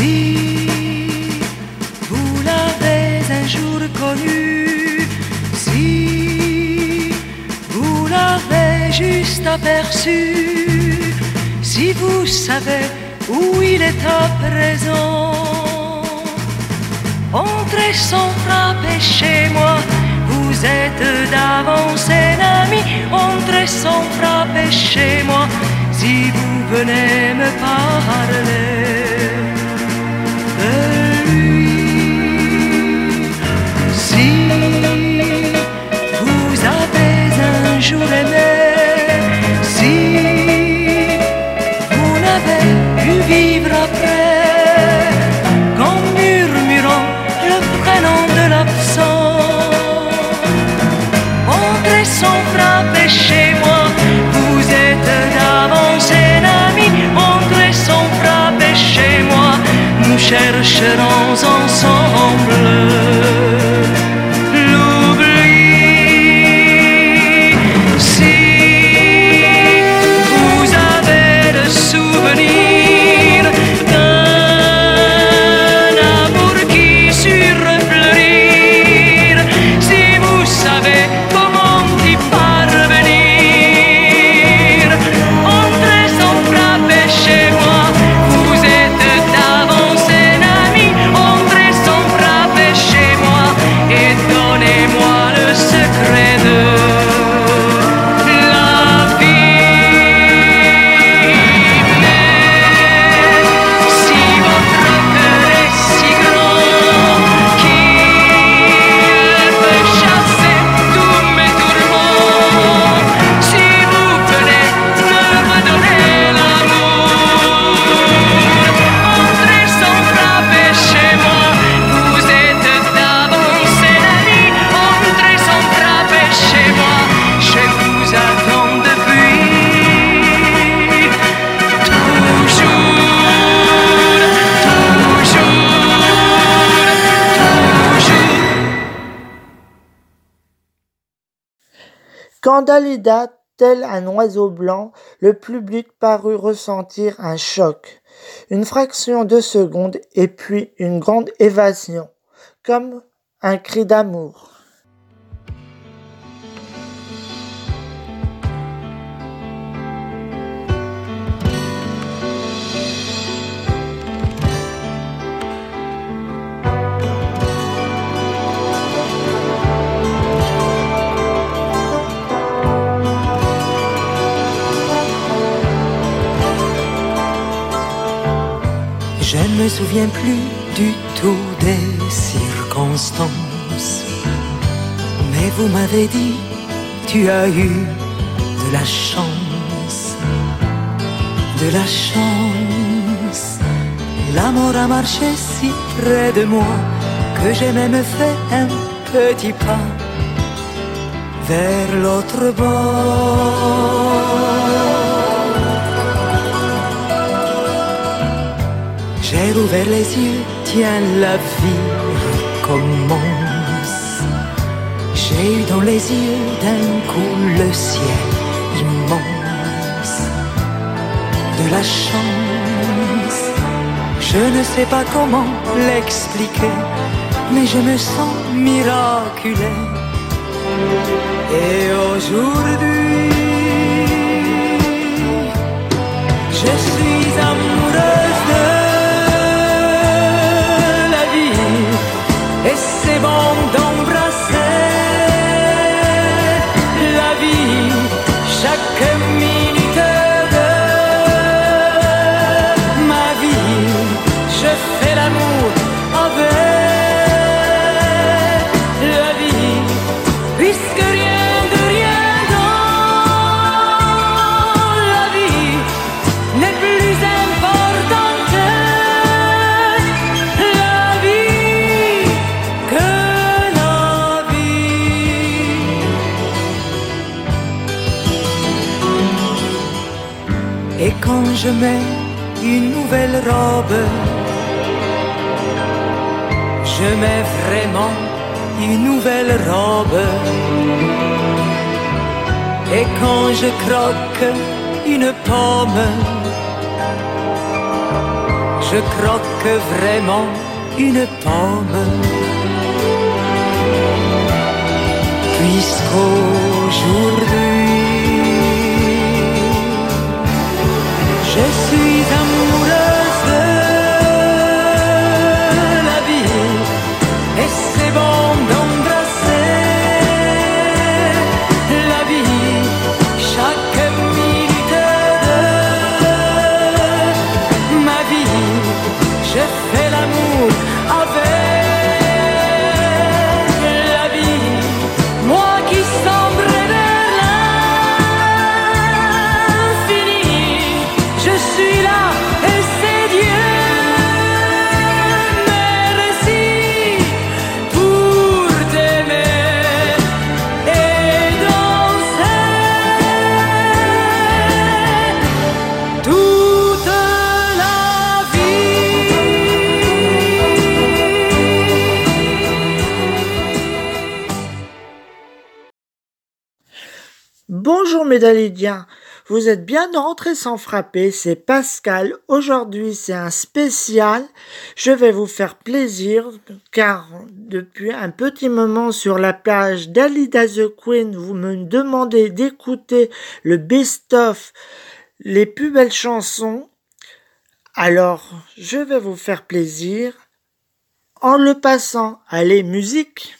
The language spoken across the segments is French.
Si vous l'avez un jour connu, si vous l'avez juste aperçu, si vous savez où il est à présent, entrez sans frapper chez moi. Vous êtes d'avance un ami, entrez sans frapper chez moi. Si vous venez me parler un jour aimé, si vous n'avez pu vivre après, qu'en murmurant le prénom de l'absent, entrez sans frapper chez moi, vous êtes d'avance un ami, entrez sans frapper chez moi, nous chercherons ensemble Quand Dalida, tel un oiseau blanc, le public parut ressentir un choc, une fraction de seconde et puis une grande évasion, comme un cri d'amour. Me souviens plus du tout des circonstances. Mais vous m'avez dit, tu as eu de la chance, de la chance. L'amour a marché si près de moi que j'ai même fait un petit pas vers l'autre bord. J'ai ouvert les yeux, tiens, la vie recommence. J'ai eu dans les yeux d'un coup le ciel immense. De la chance, je ne sais pas comment l'expliquer, mais je me sens miraculé. Et aujourd'hui, je suis amoureuse Et quand je mets une nouvelle robe, je mets vraiment une nouvelle robe. Et quand je croque une pomme, je croque vraiment une pomme. Puisqu'aujourd'hui, Bonjour mes Dalydiens, vous êtes bien rentrés sans frapper, c'est Pascal. Aujourd'hui c'est un spécial. Je vais vous faire plaisir car depuis un petit moment sur la plage d'Alida the Queen, vous me demandez d'écouter le best-of, les plus belles chansons. Alors je vais vous faire plaisir en le passant. Allez, musique!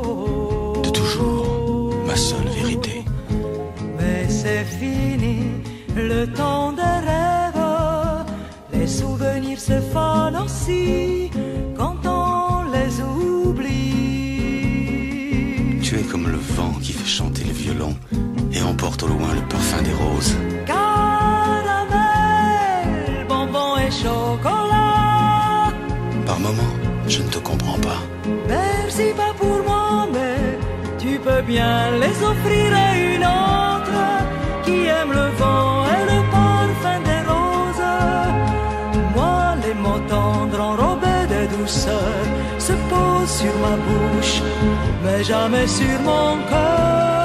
Ma seule vérité. Mais c'est fini, le temps des rêves. Les souvenirs se fanent aussi quand on les oublie. Tu es comme le vent qui fait chanter le violon et emporte au loin le parfum des roses. Caramel, bonbon et chocolat. Par moments, je ne te comprends pas. Merci pas pour moi, tu peux bien les offrir à une autre qui aime le vent et le parfum des roses. Moi, les mots tendres enrobés de douceur se posent sur ma bouche, mais jamais sur mon cœur.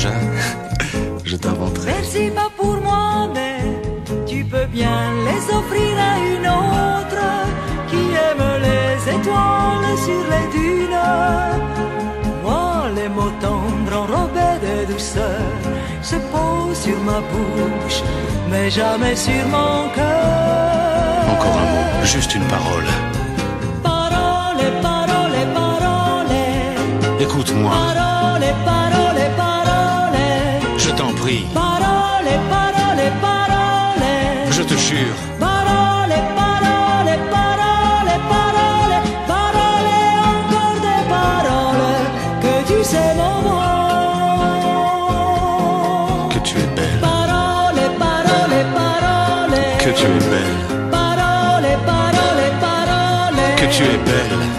Déjà, je t'inventerais. Merci pas pour moi, mais tu peux bien les offrir à une autre qui aime les étoiles sur les dunes. Moi, les mots tendres enrobés de douceur se posent sur ma bouche, mais jamais sur mon cœur. Encore un mot, juste une parole. Parole, parole, parole. Écoute-moi, parole je t'en prie. Parole, parole, parole. Je te jure. Parole, parole, parole, parole, parole, encore des paroles que tu sais maman. Que tu es belle. Parole, parole, parole. Que tu es belle. Parole, parole, parole. Que tu es belle.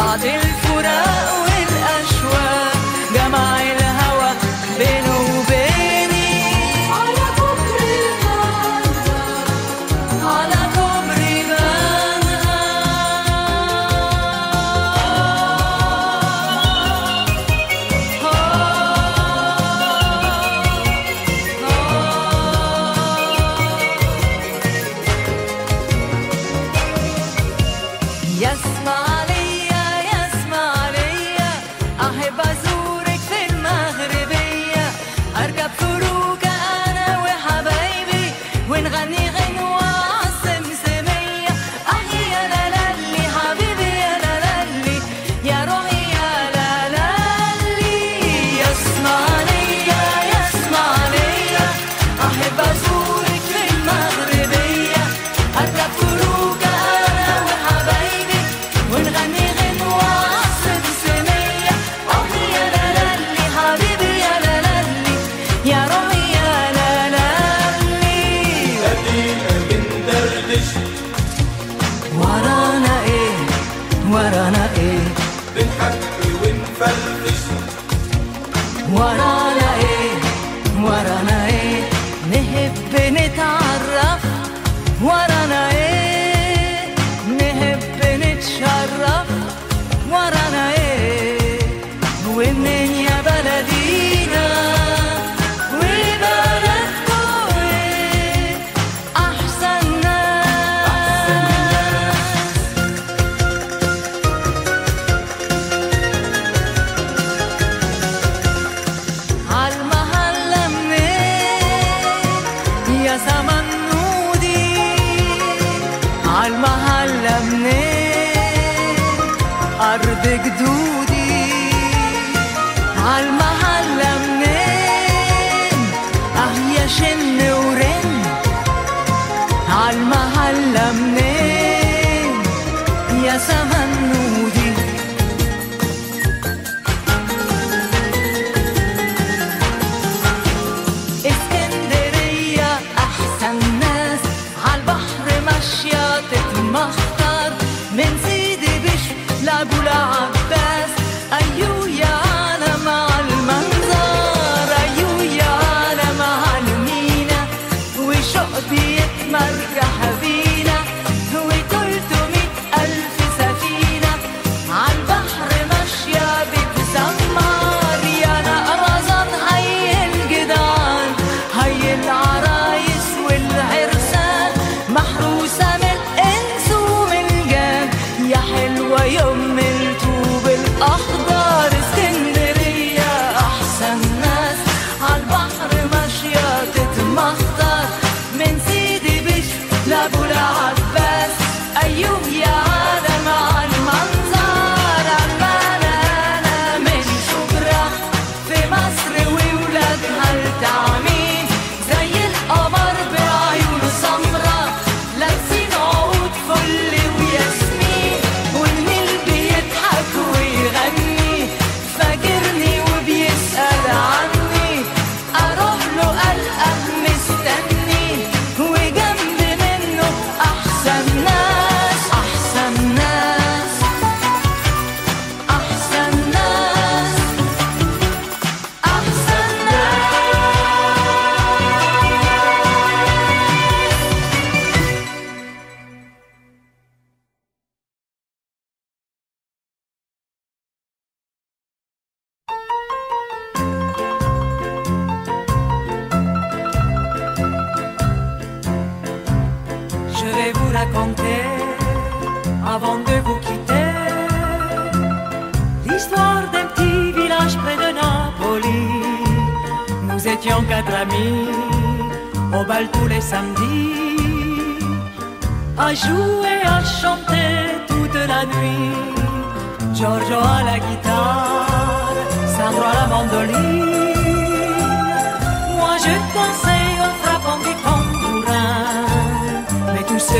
started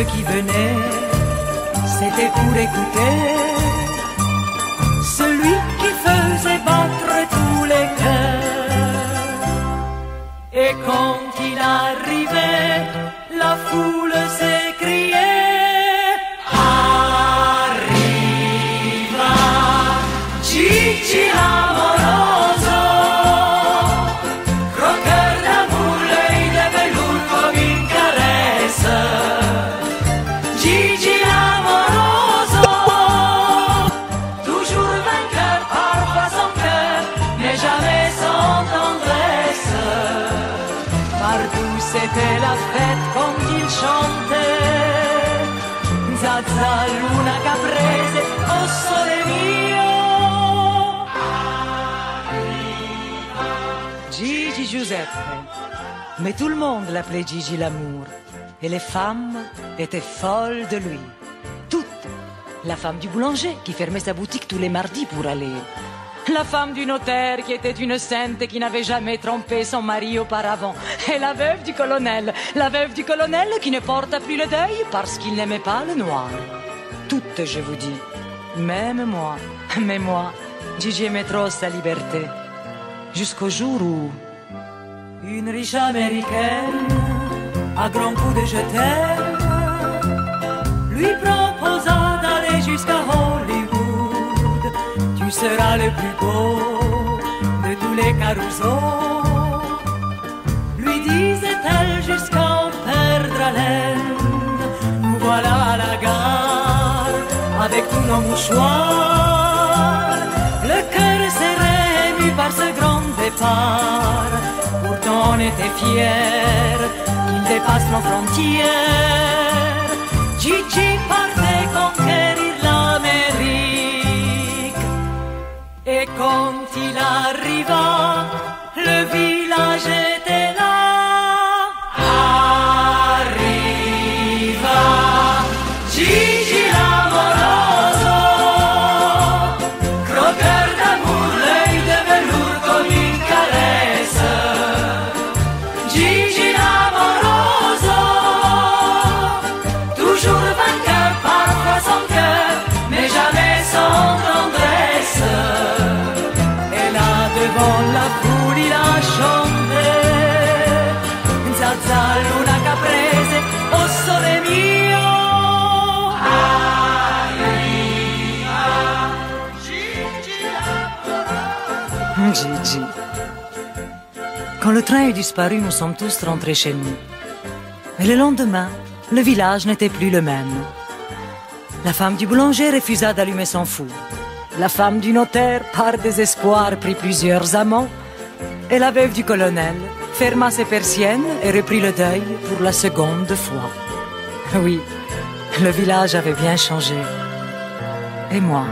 ceux qui venaient, c'était pour écouter. Celui qui faisait battre tous les cœurs. Et quand il arrivait, Mais tout le monde l'appelait Gigi l'amour. Et les femmes étaient folles de lui. Toutes. La femme du boulanger qui fermait sa boutique tous les mardis pour aller. La femme du notaire qui était une sainte et qui n'avait jamais trompé son mari auparavant. Et la veuve du colonel. La veuve du colonel qui ne porta plus le deuil parce qu'il n'aimait pas le noir. Toutes, je vous dis. Même moi. Mais moi, Gigi aimait trop sa liberté. Jusqu'au jour où... Une riche américaine, à grands coups de je lui proposa d'aller jusqu'à Hollywood. Tu seras le plus beau de tous les carousaux. Lui disait-elle jusqu'à en perdre haleine. Nous voilà à la gare avec tous nos mouchoirs. Par ce grand départ. Pourtant on était fiers qu'il dépasse nos frontières. Gigi partait conquérir l'Amérique. Et quand il arriva, le village était là. Le train est disparu, nous sommes tous rentrés chez nous. Et le lendemain, le village n'était plus le même. La femme du boulanger refusa d'allumer son four. La femme du notaire, par désespoir, prit plusieurs amants. Et la veuve du colonel ferma ses persiennes et reprit le deuil pour la seconde fois. Oui, le village avait bien changé. Et moi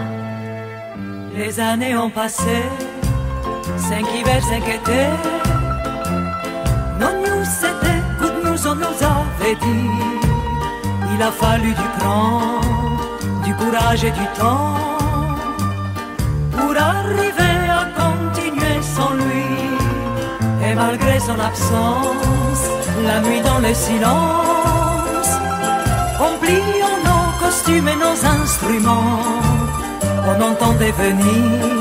Les années ont passé, cinq hivers, cinq étés. Non, nous c'était, good news, on nous avait dit. Il a fallu du cran, du courage et du temps pour arriver à continuer sans lui. Et malgré son absence, la nuit dans le silence, en pliant nos costumes et nos instruments, on entendait venir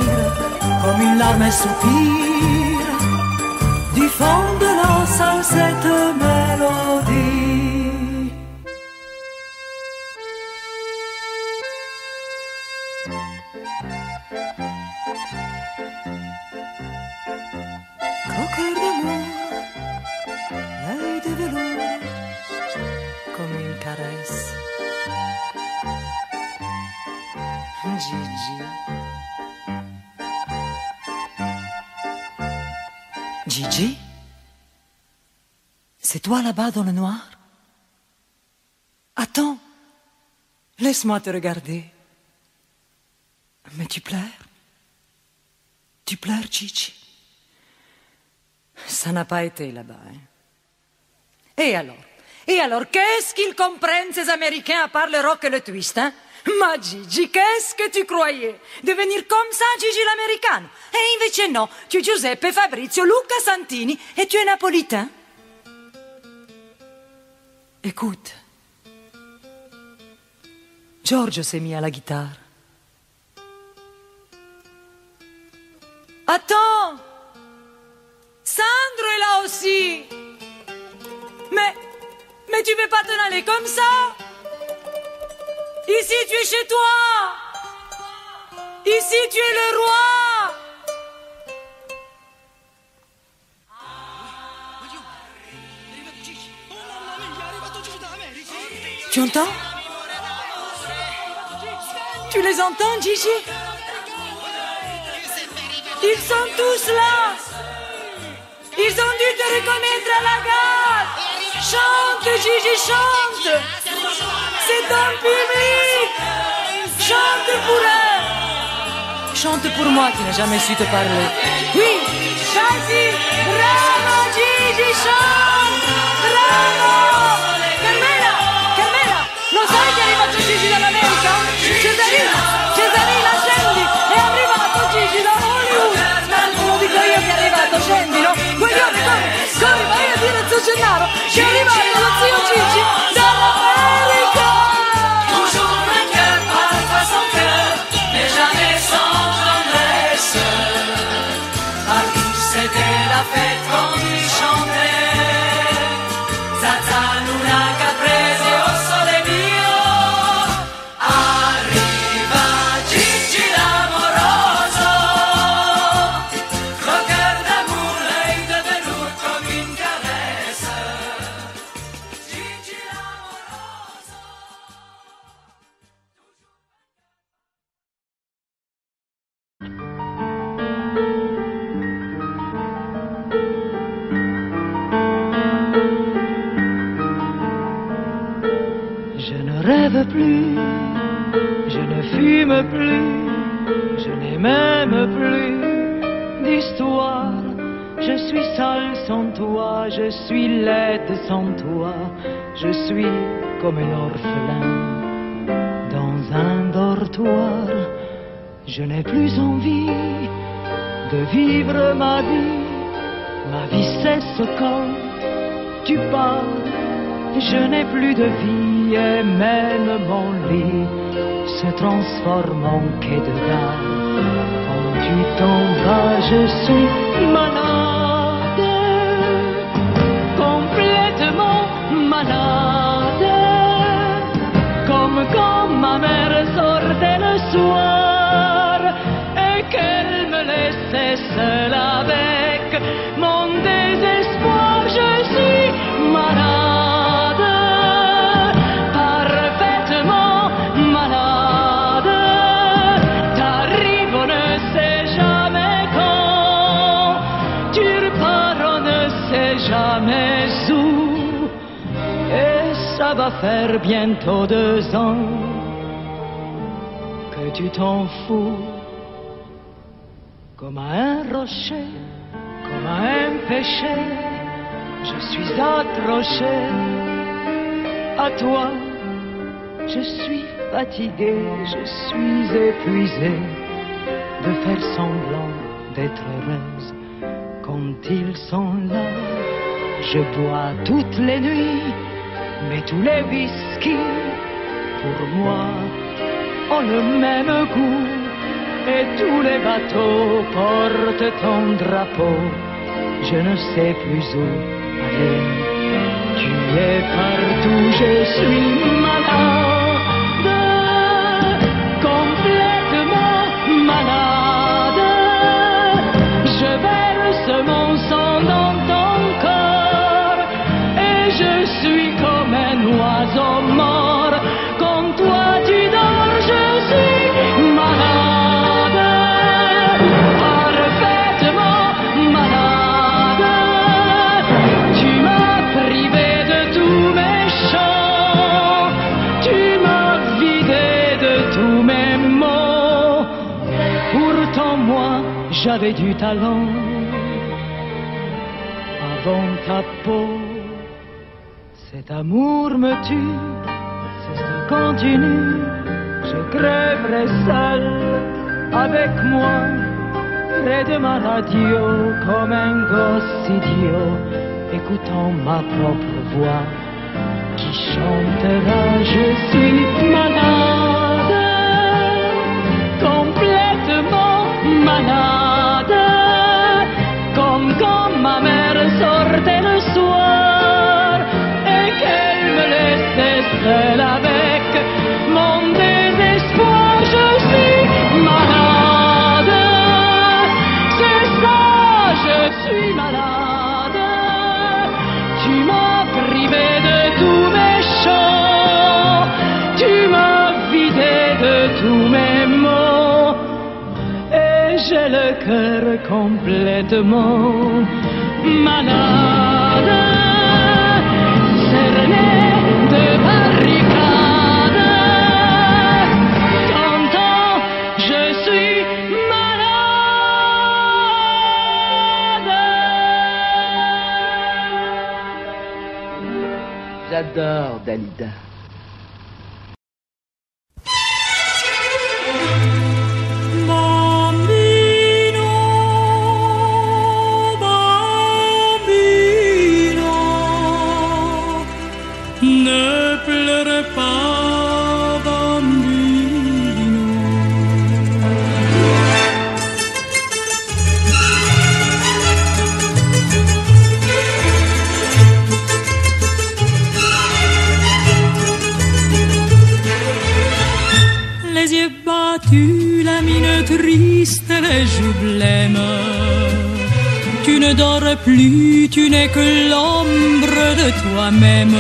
comme une larme un soupir du fond de salle cette mélodie. Toi là-bas dans le noir? Attends, Laisse-moi te regarder. Mais tu pleures Tu pleures, Gigi Ça n'a pas été là-bas. Hein? Et alors? Et alors, qu'est-ce qu'ils comprennent, ces Américains, à part le rock et le twist hein? Ma Gigi, qu'est-ce que tu croyais? Devenir comme ça, Gigi l'americano E invece no, tu es Giuseppe, Fabrizio, Luca Santini et tu es napolitain? Écoute, Giorgio s'est mis à la guitare. Attends. Sandro est là aussi. Mais, mais tu veux pas t'en aller comme ça? Ici tu es chez toi. Ici tu es le roi Tu entends? Tu les entends, Gigi? Ils sont tous là. Ils ont dû te reconnaître à la gare. Chante, Gigi, chante. C'est ton public. Chante pour eux. Chante pour moi qui n'ai jamais su te parler. Oui. Chante Bravo, Gigi, chante. Bravo Sai che è arrivato Gigi dall'America? Cesarina Cesarina, scendi È arrivato Gigi da Hollywood Ma non lo dico io che è arrivato, scendi, no? Guaglione, corri Corri, vai a dire a zio Gennaro Che è arrivato lo zio Gigi plus, je ne fume plus, je n'ai même plus d'histoire. Je suis seule sans toi, je suis laide sans toi, je suis comme un orphelin dans un dortoir. Je n'ai plus envie de vivre ma vie, ma vie cesse quand tu pars. Je n'ai plus de vie et même mon lit se transforme en quai de gare. Quand tu t'en vas, je suis malade, complètement malade, comme quand ma mère sortait le soir et qu'elle me laissait seule avec faire bientôt deux ans que tu t'en fous. Comme à un rocher, comme à un péché, je suis accroché à toi. Je suis fatigué, je suis épuisé de faire semblant d'être heureuse. Quand ils sont là, je bois toutes les nuits, mais tous les whisky, pour moi, ont le même goût. Et tous les bateaux portent ton drapeau. Je ne sais plus où aller. Tu es partout, je suis malade, avait du talent. Avant ta peau, cet amour me tue, si ça continue, je crèverai seul avec moi, près de ma radio, comme un gosse idiot, écoutant ma propre voix qui chantera. Je suis malade, complètement malade, avec mon désespoir. Je suis malade, c'est ça, je suis malade. Tu m'as privé de tous mes chants, tu m'as vidé de tous mes mots, et j'ai le cœur complètement malade. Malade. J'adore Dalida. Toi-même.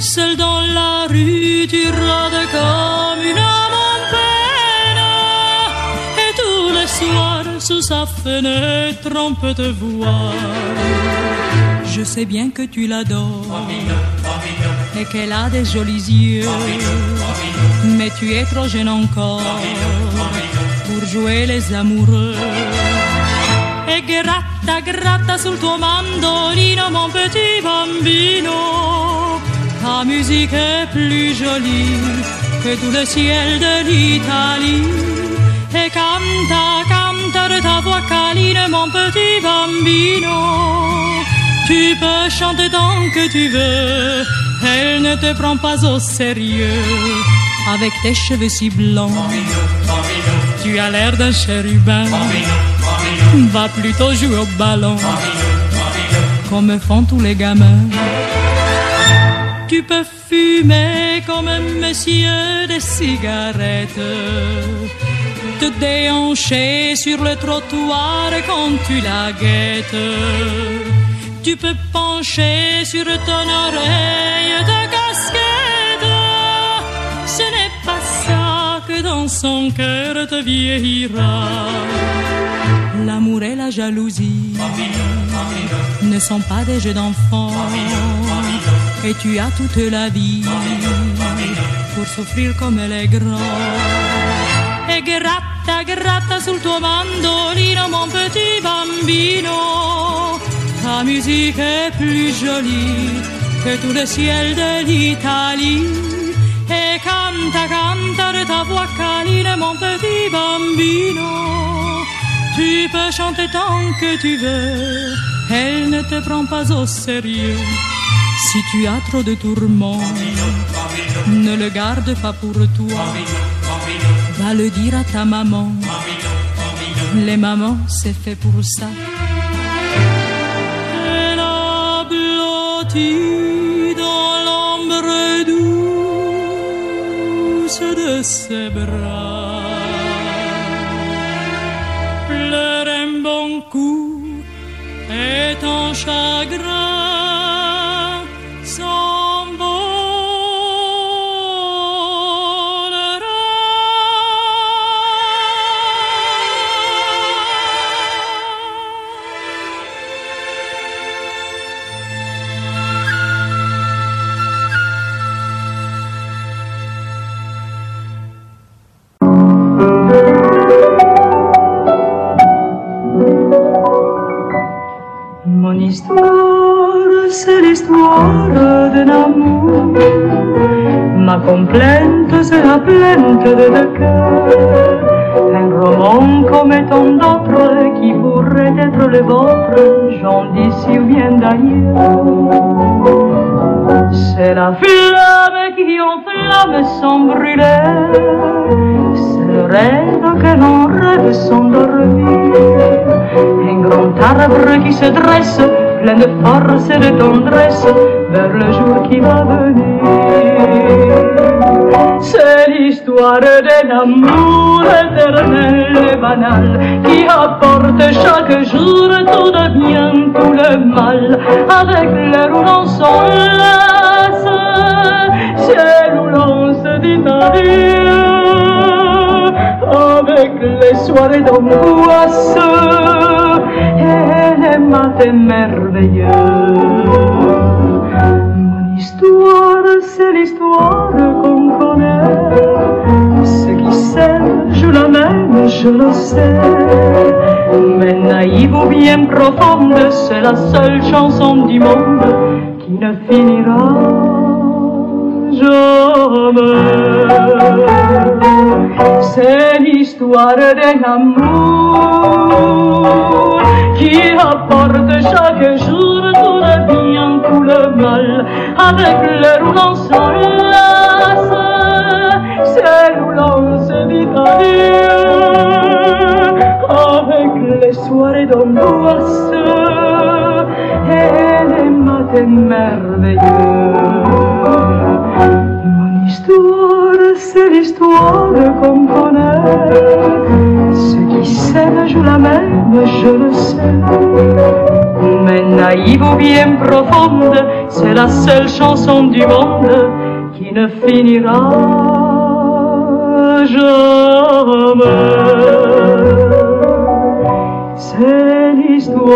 Seul dans la rue, tu rôdes comme une âme en peine. Et tous les soirs, sous sa fenêtre, on peut te voir. Je sais bien que tu l'adores et qu'elle a des jolis yeux. Mais tu es trop jeune encore pour jouer les amoureux. E gratta, gratta sul tuo mandolino, mon petit bambino. Ta musique est plus jolie que tout le ciel de l'Italie. Et canta, canta de ta voix câline, mon petit bambino. Tu peux chanter tant que tu veux, elle ne te prend pas au sérieux. Avec tes cheveux si blancs, tu as l'air d'un chérubin. Va plutôt jouer au ballon, comme font tous les gamins. Tu peux fumer comme un monsieur des cigarettes, te déhancher sur le trottoir quand tu la guettes. Tu peux pencher sur ton oreille de casquette. Ce n'est pas ça que dans son cœur te vieillira. L'amour et la jalousie ne sont pas des jeux d'enfants. Et tu as toute la vie pour souffrir comme les grands. E gratta, gratta sul tuo mandolino, mon petit bambino. Ta musique est plus jolie que tout le ciel de l'Italie. Et canta, canta de ta voix câline, mon petit bambino. Tu peux chanter tant que tu veux, elle ne te prend pas au sérieux. Si tu as trop de tourments, ne le garde pas pour toi. Va le dire à ta maman. Les mamans, c'est fait pour ça. Elle a blotti dans l'ombre douce de ses bras. Bon coup et ton chagrin de cœurs. Un roman comme tant d'autres qui pourrait être le vôtre, j'en d'ici ou bien d'ailleurs. C'est la flamme qui enflamme sans brûler. C'est le rêve que l'on rêve sans dormir. Un grand arbre qui se dresse, plein de force et de tendresse, vers le jour qui va venir. D'un amour éternel et banal qui apporte chaque jour tout le bien, tout le mal, avec l'heure où l'on s'enlace, ciel où l'on avec les soirées d'angoisse et les matins merveilleux. Je le sais. Mais naïve ou bien profonde, c'est la seule chanson du monde qui ne finira jamais. C'est l'histoire d'un amour qui apporte chaque jour tout le bien, tout le mal, avec s'enlace, celle où l'on se dit d'angoisse et les matins merveilleux. Mon histoire, c'est l'histoire qu'on connaît. Ceux qui s'aiment, je la même, je le sais. Mais naïve ou bien profonde, c'est la seule chanson du monde qui ne finira jamais. C'est Viens,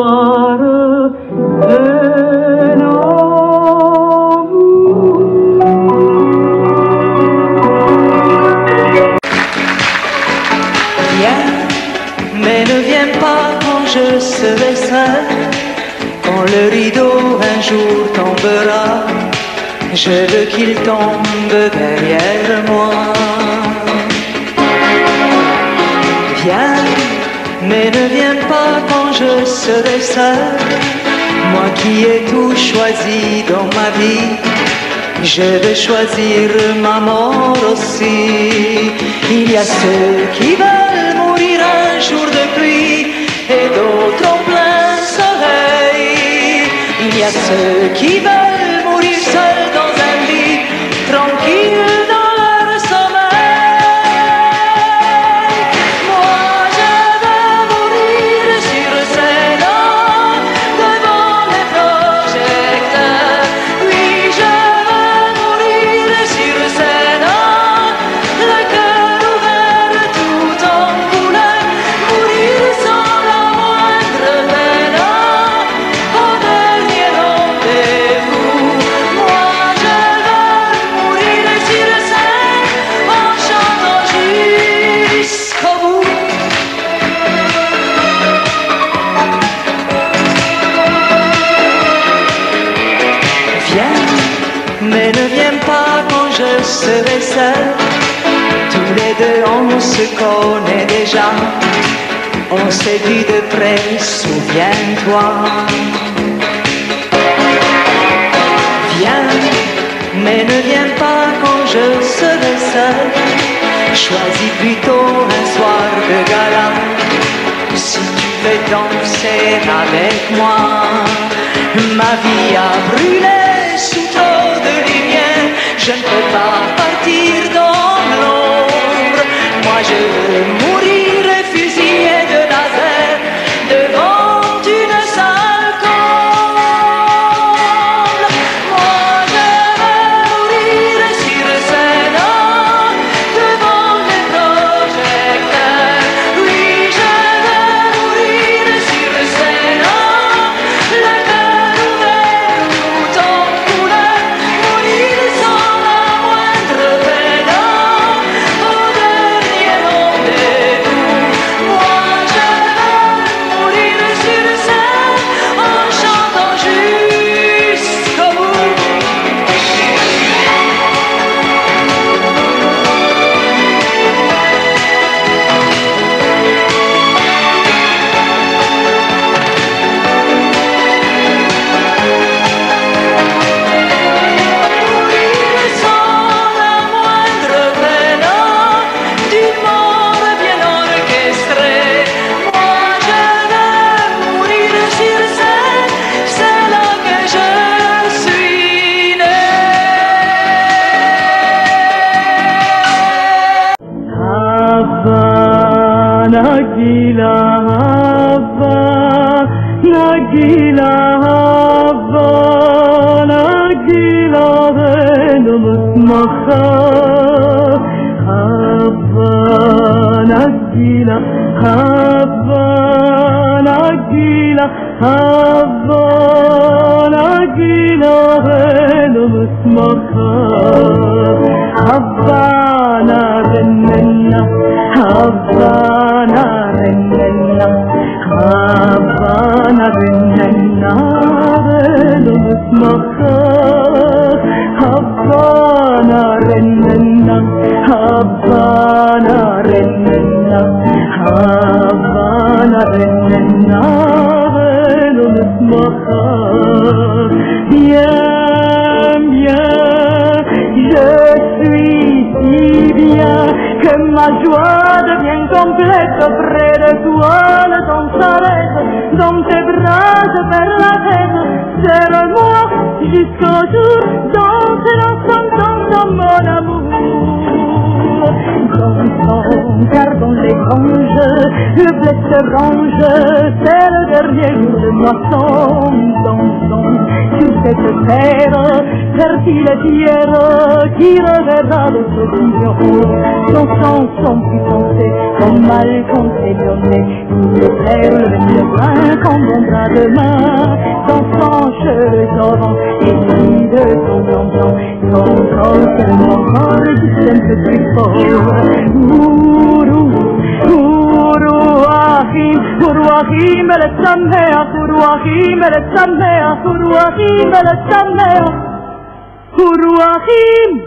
mais ne viens pas quand je serai seul. Quand le rideau un jour tombera, je veux qu'il tombe derrière moi. Viens, mais ne viens pas quand je serai seul. Moi qui ai tout choisi dans ma vie, je veux choisir ma mort aussi. Il y a ceux qui veulent mourir un jour de pluie et d'autres en plein soleil. Il y a ceux qui veulent mourir seuls On s'est vu de près, souviens-toi. Viens, mais ne viens pas quand je serai seul. Choisis plutôt un soir de gala. Si tu veux danser avec moi, ma vie a brûlé s'arrête dans tes bras, je la tête. Serre-moi jusqu'au jour, danse l'ensemble dans mon amour. Gardons les granges, le blé se range, c'est le dernier jour de moisson. Dansons sur cette terre, fertile et fière, qui reverra notre union. Dansons sans plus penser, comme mal conséquenté, le frère, le grain qu'on vendra demain. Dansons cheveux orants, et puis de temps en temps, son corps tellement fort, qui s'aime plus fort. गुरु गुरु आखिम गुरु आखिम लचम है गुरु आखिम लचम है गुरु आखिम लचम है गुरु आखिम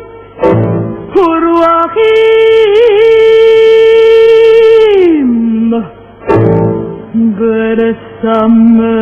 गुरु आखिम bersama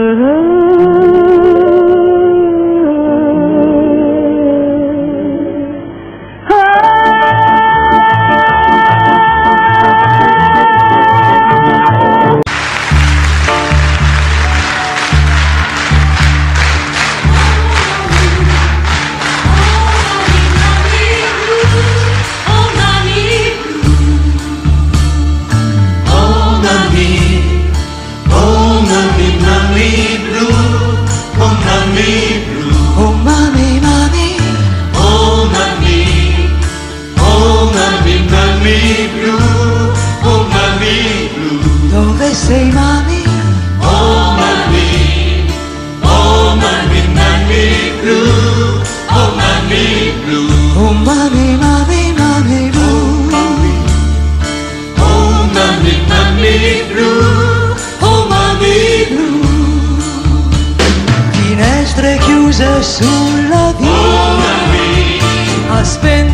Say mommy Oh mommy Oh mommy mommy blue Oh mommy blue Oh mommy mommy mommy blue Oh mommy mommy blue Oh mommy blue Finestre chiuse sulla via oh, Aspetta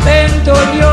contento yo.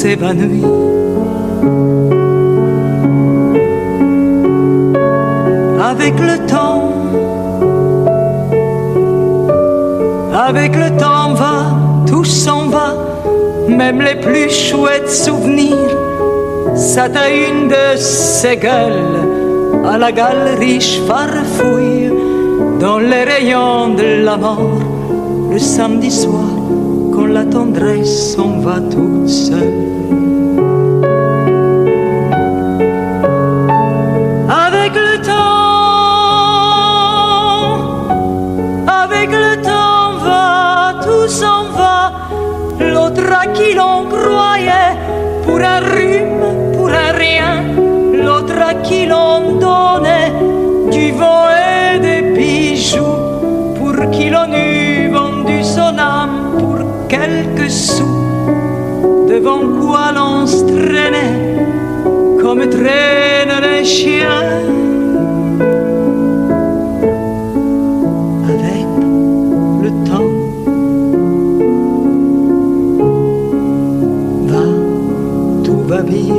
S'évanouit. Avec le temps, avec le temps va, tout s'en va, même les plus chouettes souvenirs ça t'a une de ces gueules à la galerie farfouille dans les rayons de la mort le samedi soir quand la tendresse s'en va toute seule. Qui l'on donnait du vent et des bijoux, pour qui l'on eût vendu son âme pour quelques sous, devant quoi l'on se traînait comme traînent les chiens. Avec le temps. Va, tout va bien.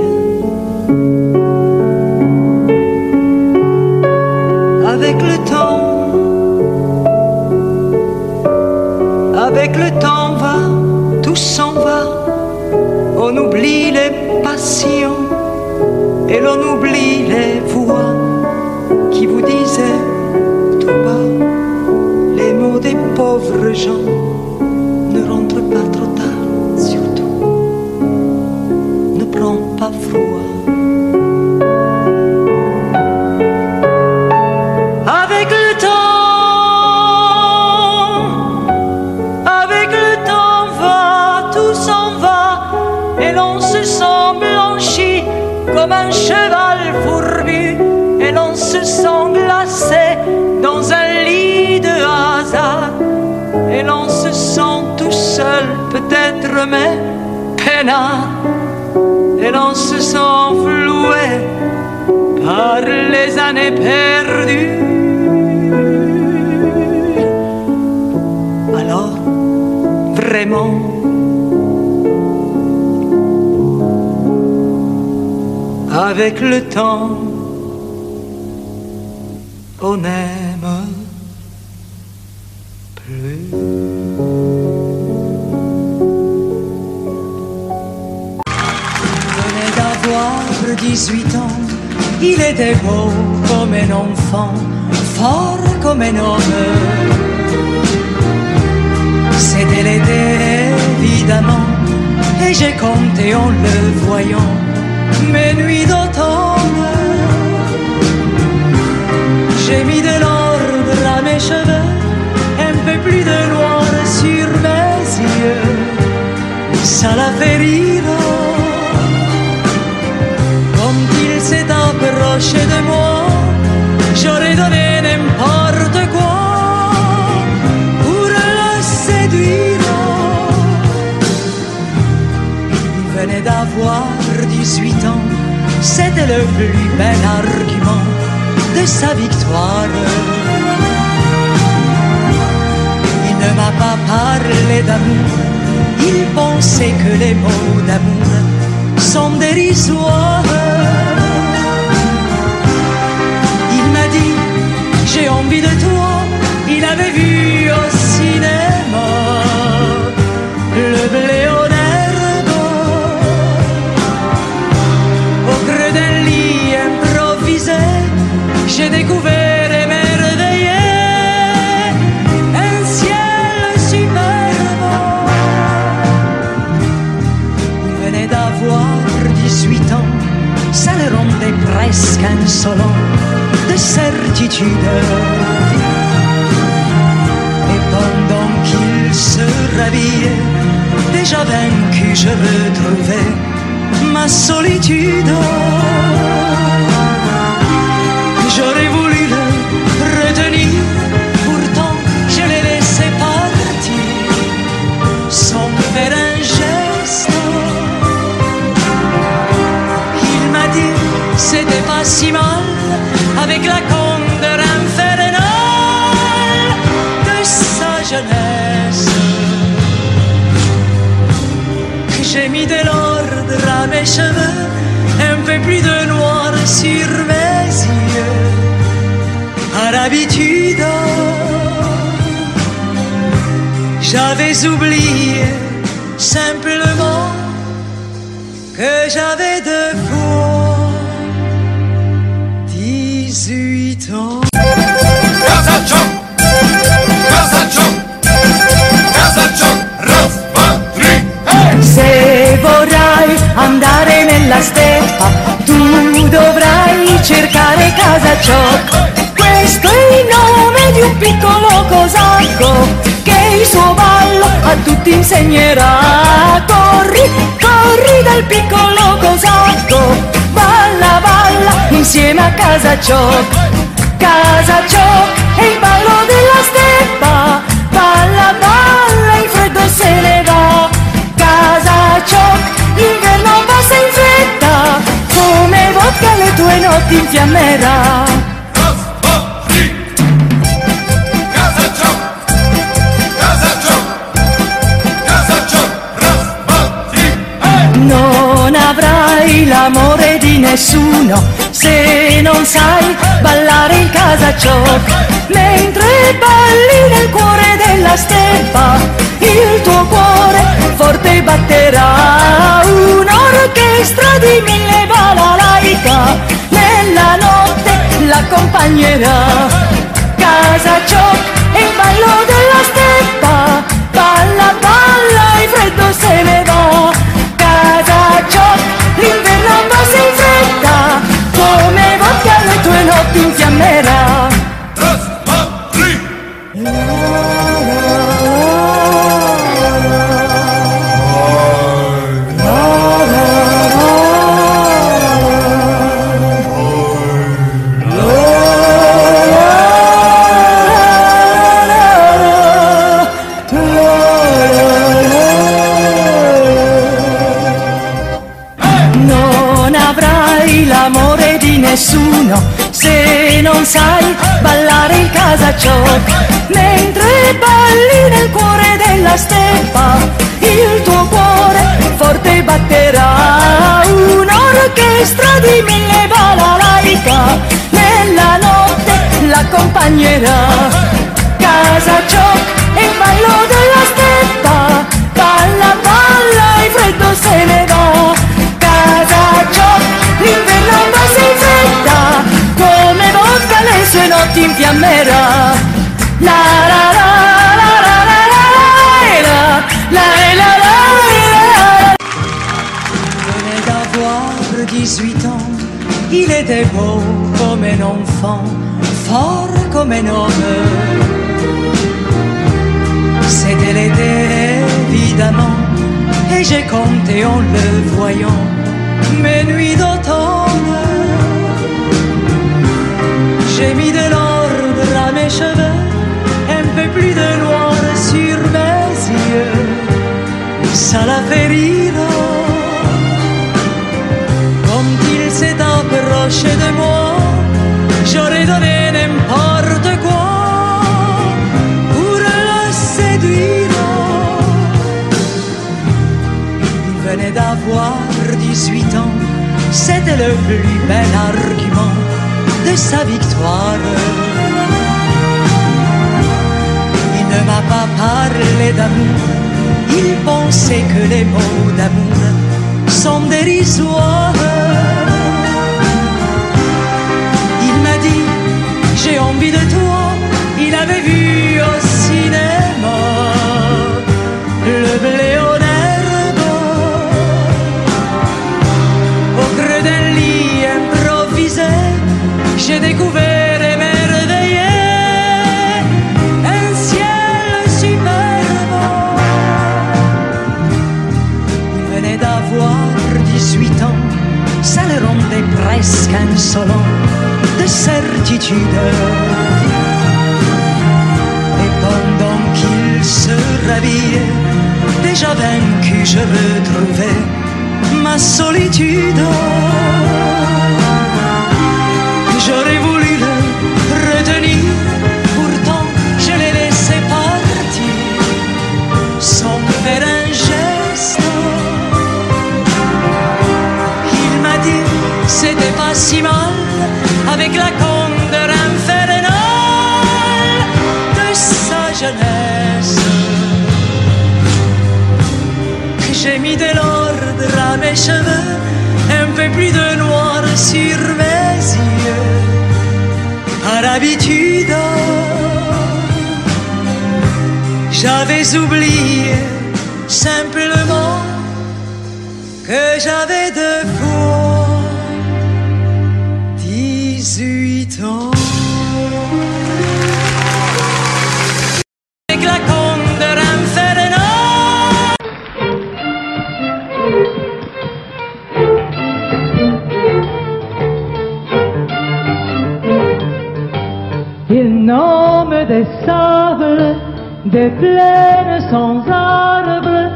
L'on oublie les voix qui vous disaient tout bas les mots des pauvres gens. Ne rentre pas trop tard, surtout. Ne prends pas froid. Mais peinard, et l'on se sent floué par les années perdues. Alors, vraiment, avec le temps, on n'aime 18 ans, il était beau comme un enfant, fort comme un homme. C'était l'été évidemment, et j'ai compté en le voyant mes nuits d'automne. J'ai mis de l'ordre à mes cheveux, un peu plus de noir sur mes yeux, ça l'a fait rire. S'est approché de moi, j'aurais donné n'importe quoi pour le séduire. Il venait d'avoir 18 ans, c'était le plus bel argument de sa victoire. Il ne m'a pas parlé d'amour, il pensait que les mots d'amour sont dérisoires. Il avait vu au cinéma le herbe au creux d'un lit improvisé, j'ai découvert émerveillé un ciel superbe. Il venait d'avoir 18 ans, ça le rendait presque insolent Et pendant qu'il se rhabillait, déjà vaincu, je retrouvais ma solitude. L'habitude, j'avais oublié simplement que j'avais deux fois 18 ans. Se vorrai andare nella steppa, tu dovrai cercare casa Ciocco. Un piccolo cosacco che il suo ballo a tutti insegnerà. Corri, corri dal piccolo cosacco, balla, balla insieme a casa Ciocco. Casa Ciocco è il ballo della steppa, balla, balla, il freddo se ne va. Casa Ciocco, l'inverno passa in fretta, come vodka le tue notti infiammerà. Non avrai l'amore di nessuno se non sai ballare in casa Ciocco. Mentre balli nel cuore della steppa, il tuo cuore forte batterà. Un'orchestra di mille balalaica nella notte l'accompagnerà. Casa Ciocco è il ballo della steppa, balla, balla, il freddo se ne va. l'inverno si infretta come va piano tu notti Ciocco. Mentre balli nel cuore della steppa, il tuo cuore pianoforte batterà un'orchestra di mille la venait d'avoir 18 ans, il était beau comme un enfant, fort comme un homme. C'était l'été évidemment, et j'ai compté en le voyant mes nuits d'automne. J'ai mis de l'ordre fait rire. Quand il s'est approché de moi, j'aurais donné n'importe quoi pour le séduire. Il venait d'avoir 18 ans, c'était le plus bel argument de sa victoire. Il ne m'a pas parlé d'amour, il pensait que les mots d'amour sont dérisoires. Il m'a dit, j'ai envie de toi, il avait vu au cinéma le blé au creux d'un lit improvisé. J'ai découvert Et pendant qu'il se rhabillait, déjà vaincu, je retrouvais ma solitude. Habitude, j'avais oublié simplement que j'avais des plaines sans arbres,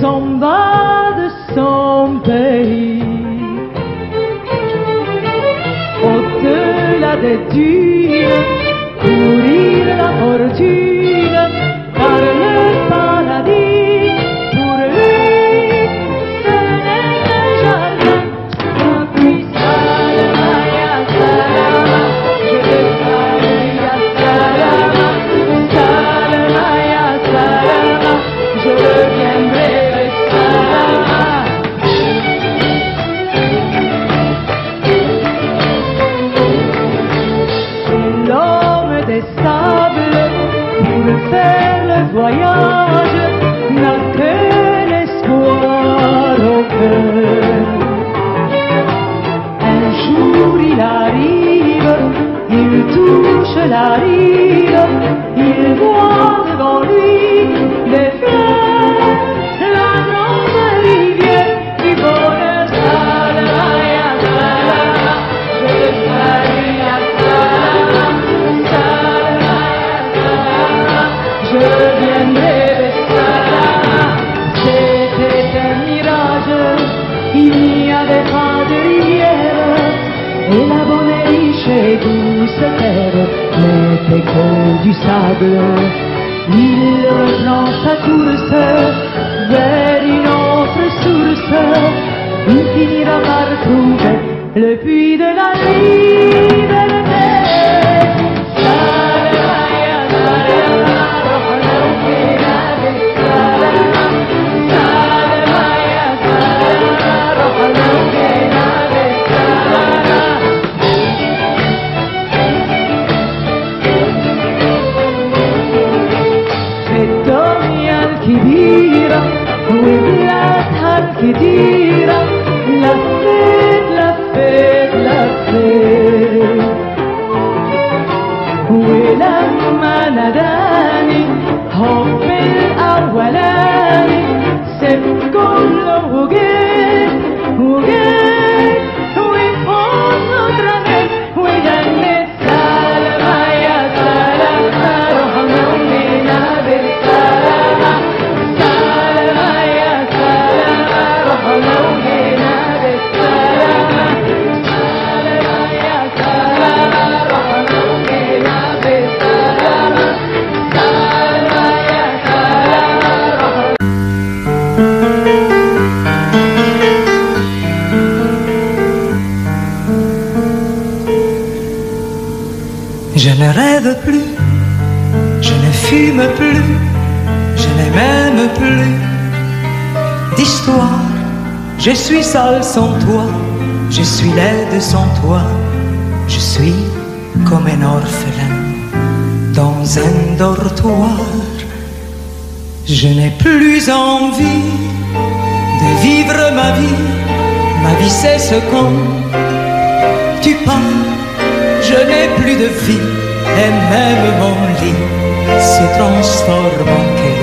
s'en va de son pays. Au-delà des dunes, courir la fortune, il arrive, il touche la rive, il voit devant lui que du sable. Il reprend sa course vers une autre source, il finira par trouver le puits de la liberté. you. Seul sans toi, je suis laide sans toi, je suis comme un orphelin dans un dortoir. Je n'ai plus envie de vivre ma vie, ma vie c'est ce quand tu pars. Je n'ai plus de vie et même mon lit se transforme en quel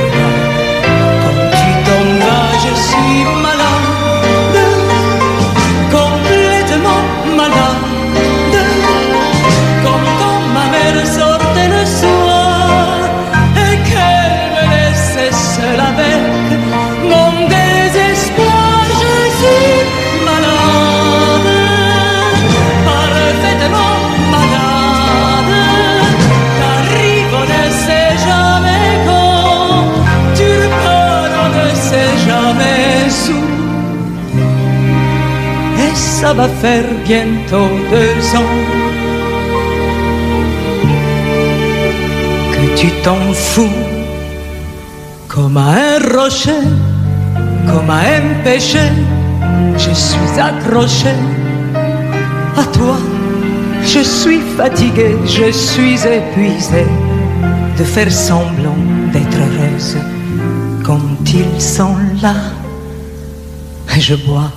Quand tu je suis ça va faire bientôt deux ans que tu t'en fous comme à un rocher, comme à un péché. Je suis accroché à toi. Je suis fatigué, je suis épuisé de faire semblant d'être heureuse quand ils sont là. Et je bois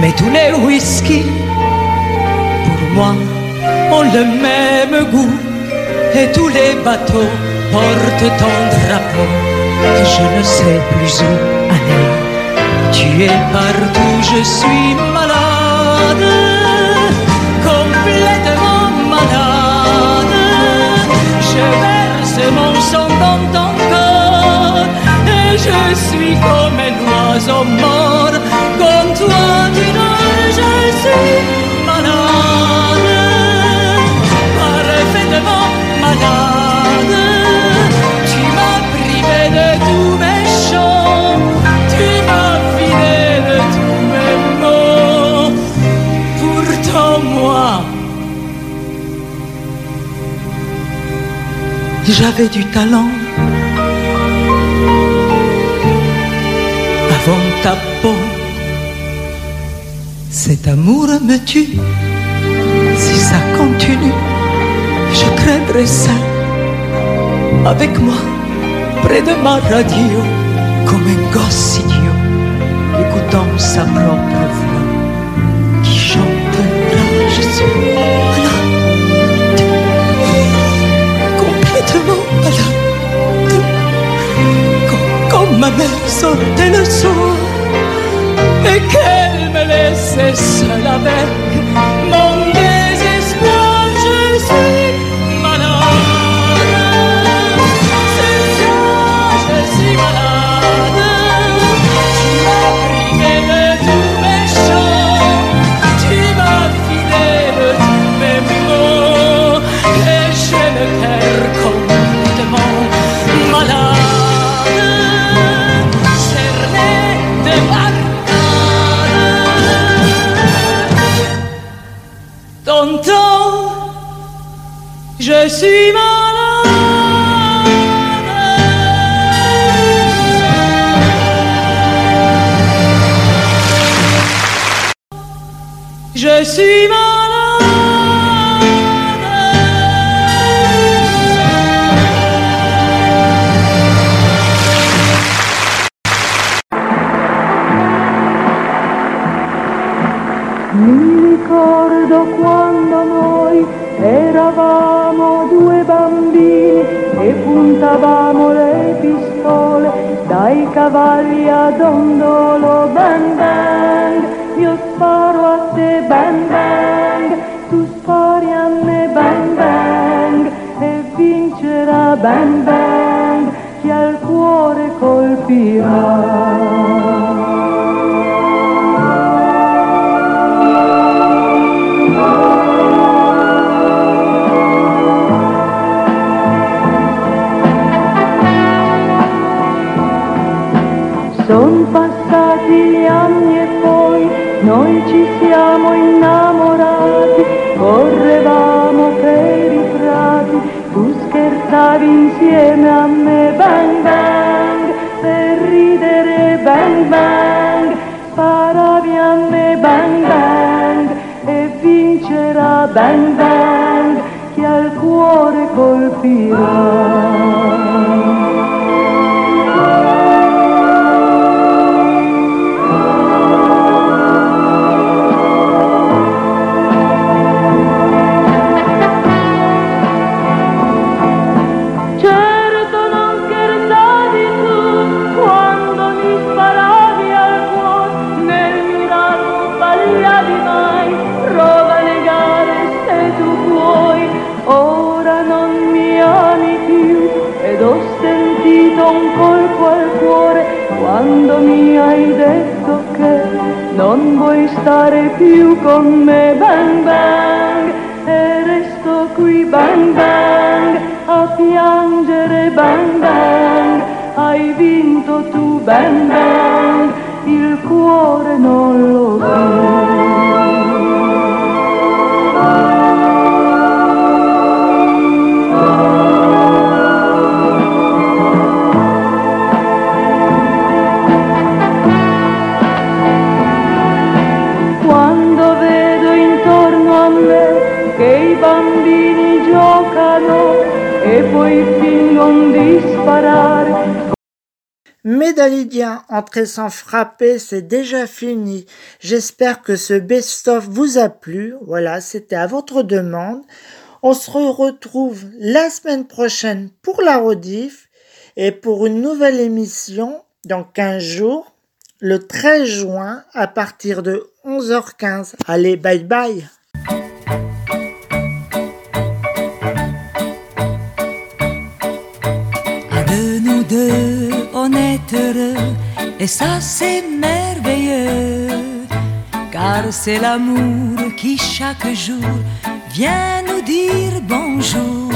mais tous les whisky, pour moi, ont le même goût. Et tous les bateaux portent ton drapeau. Et je ne sais plus où aller. Tu es partout, je suis malade, complètement malade. Je verse mon sang dans ton corps et je suis comme un oiseau mort. J'avais du talent. Avant ta peau, cet amour me tue. Si ça continue, je craindrais ça. Avec moi, près de ma radio, comme un gosse idiot, écoutant sa propre voix, quand ma mère sortait le soir et qu'elle me laissait seule avec mon insieme a me, bang bang, per ridere bang bang, sparavi a me, bang bang, e vincerà bang bang, chi al cuore colpirà. Stare più con me, bang bang, e resto qui bang bang a piangere bang bang, hai vinto tu bang bang, il cuore non lo Quando Mes Dalidiens, entrer sans frapper, c'est déjà fini. J'espère que ce best-of vous a plu. Voilà, c'était à votre demande. On se retrouve la semaine prochaine pour la rediff et pour une nouvelle émission dans 15 jours, le 13 juin à partir de 11h15. Allez, bye bye et ça c'est merveilleux, car c'est l'amour qui chaque jour vient nous dire bonjour.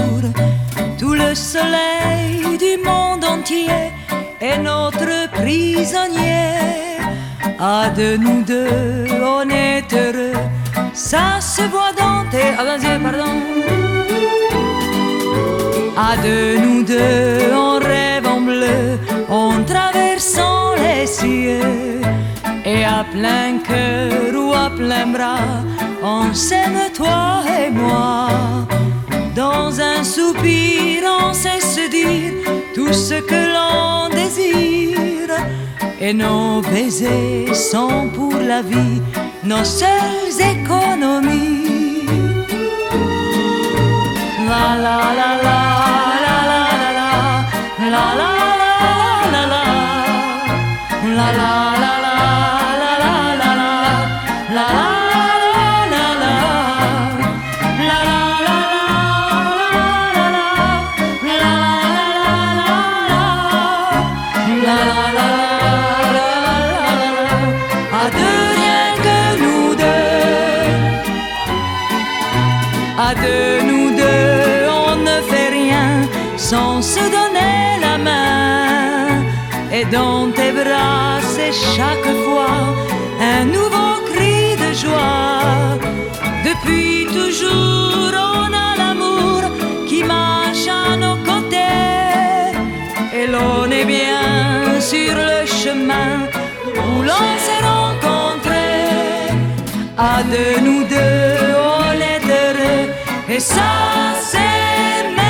Tout le soleil du monde entier est notre prisonnier. À deux, nous deux, on est heureux, ça se voit dans tes... Ah, pardon. À deux, nous deux, on à plein cœur ou à plein bras, on s'aime toi et moi. Dans un soupir, on sait se dire tout ce que l'on désire. Et nos baisers sont pour la vie nos seules économies. La la la la la la la la la la la la la la chaque fois un nouveau cri de joie. Depuis toujours, on a l'amour qui marche à nos côtés. Et l'on est bien sur le chemin où l'on s'est rencontré. À de nous deux, on est heureux. Et ça, c'est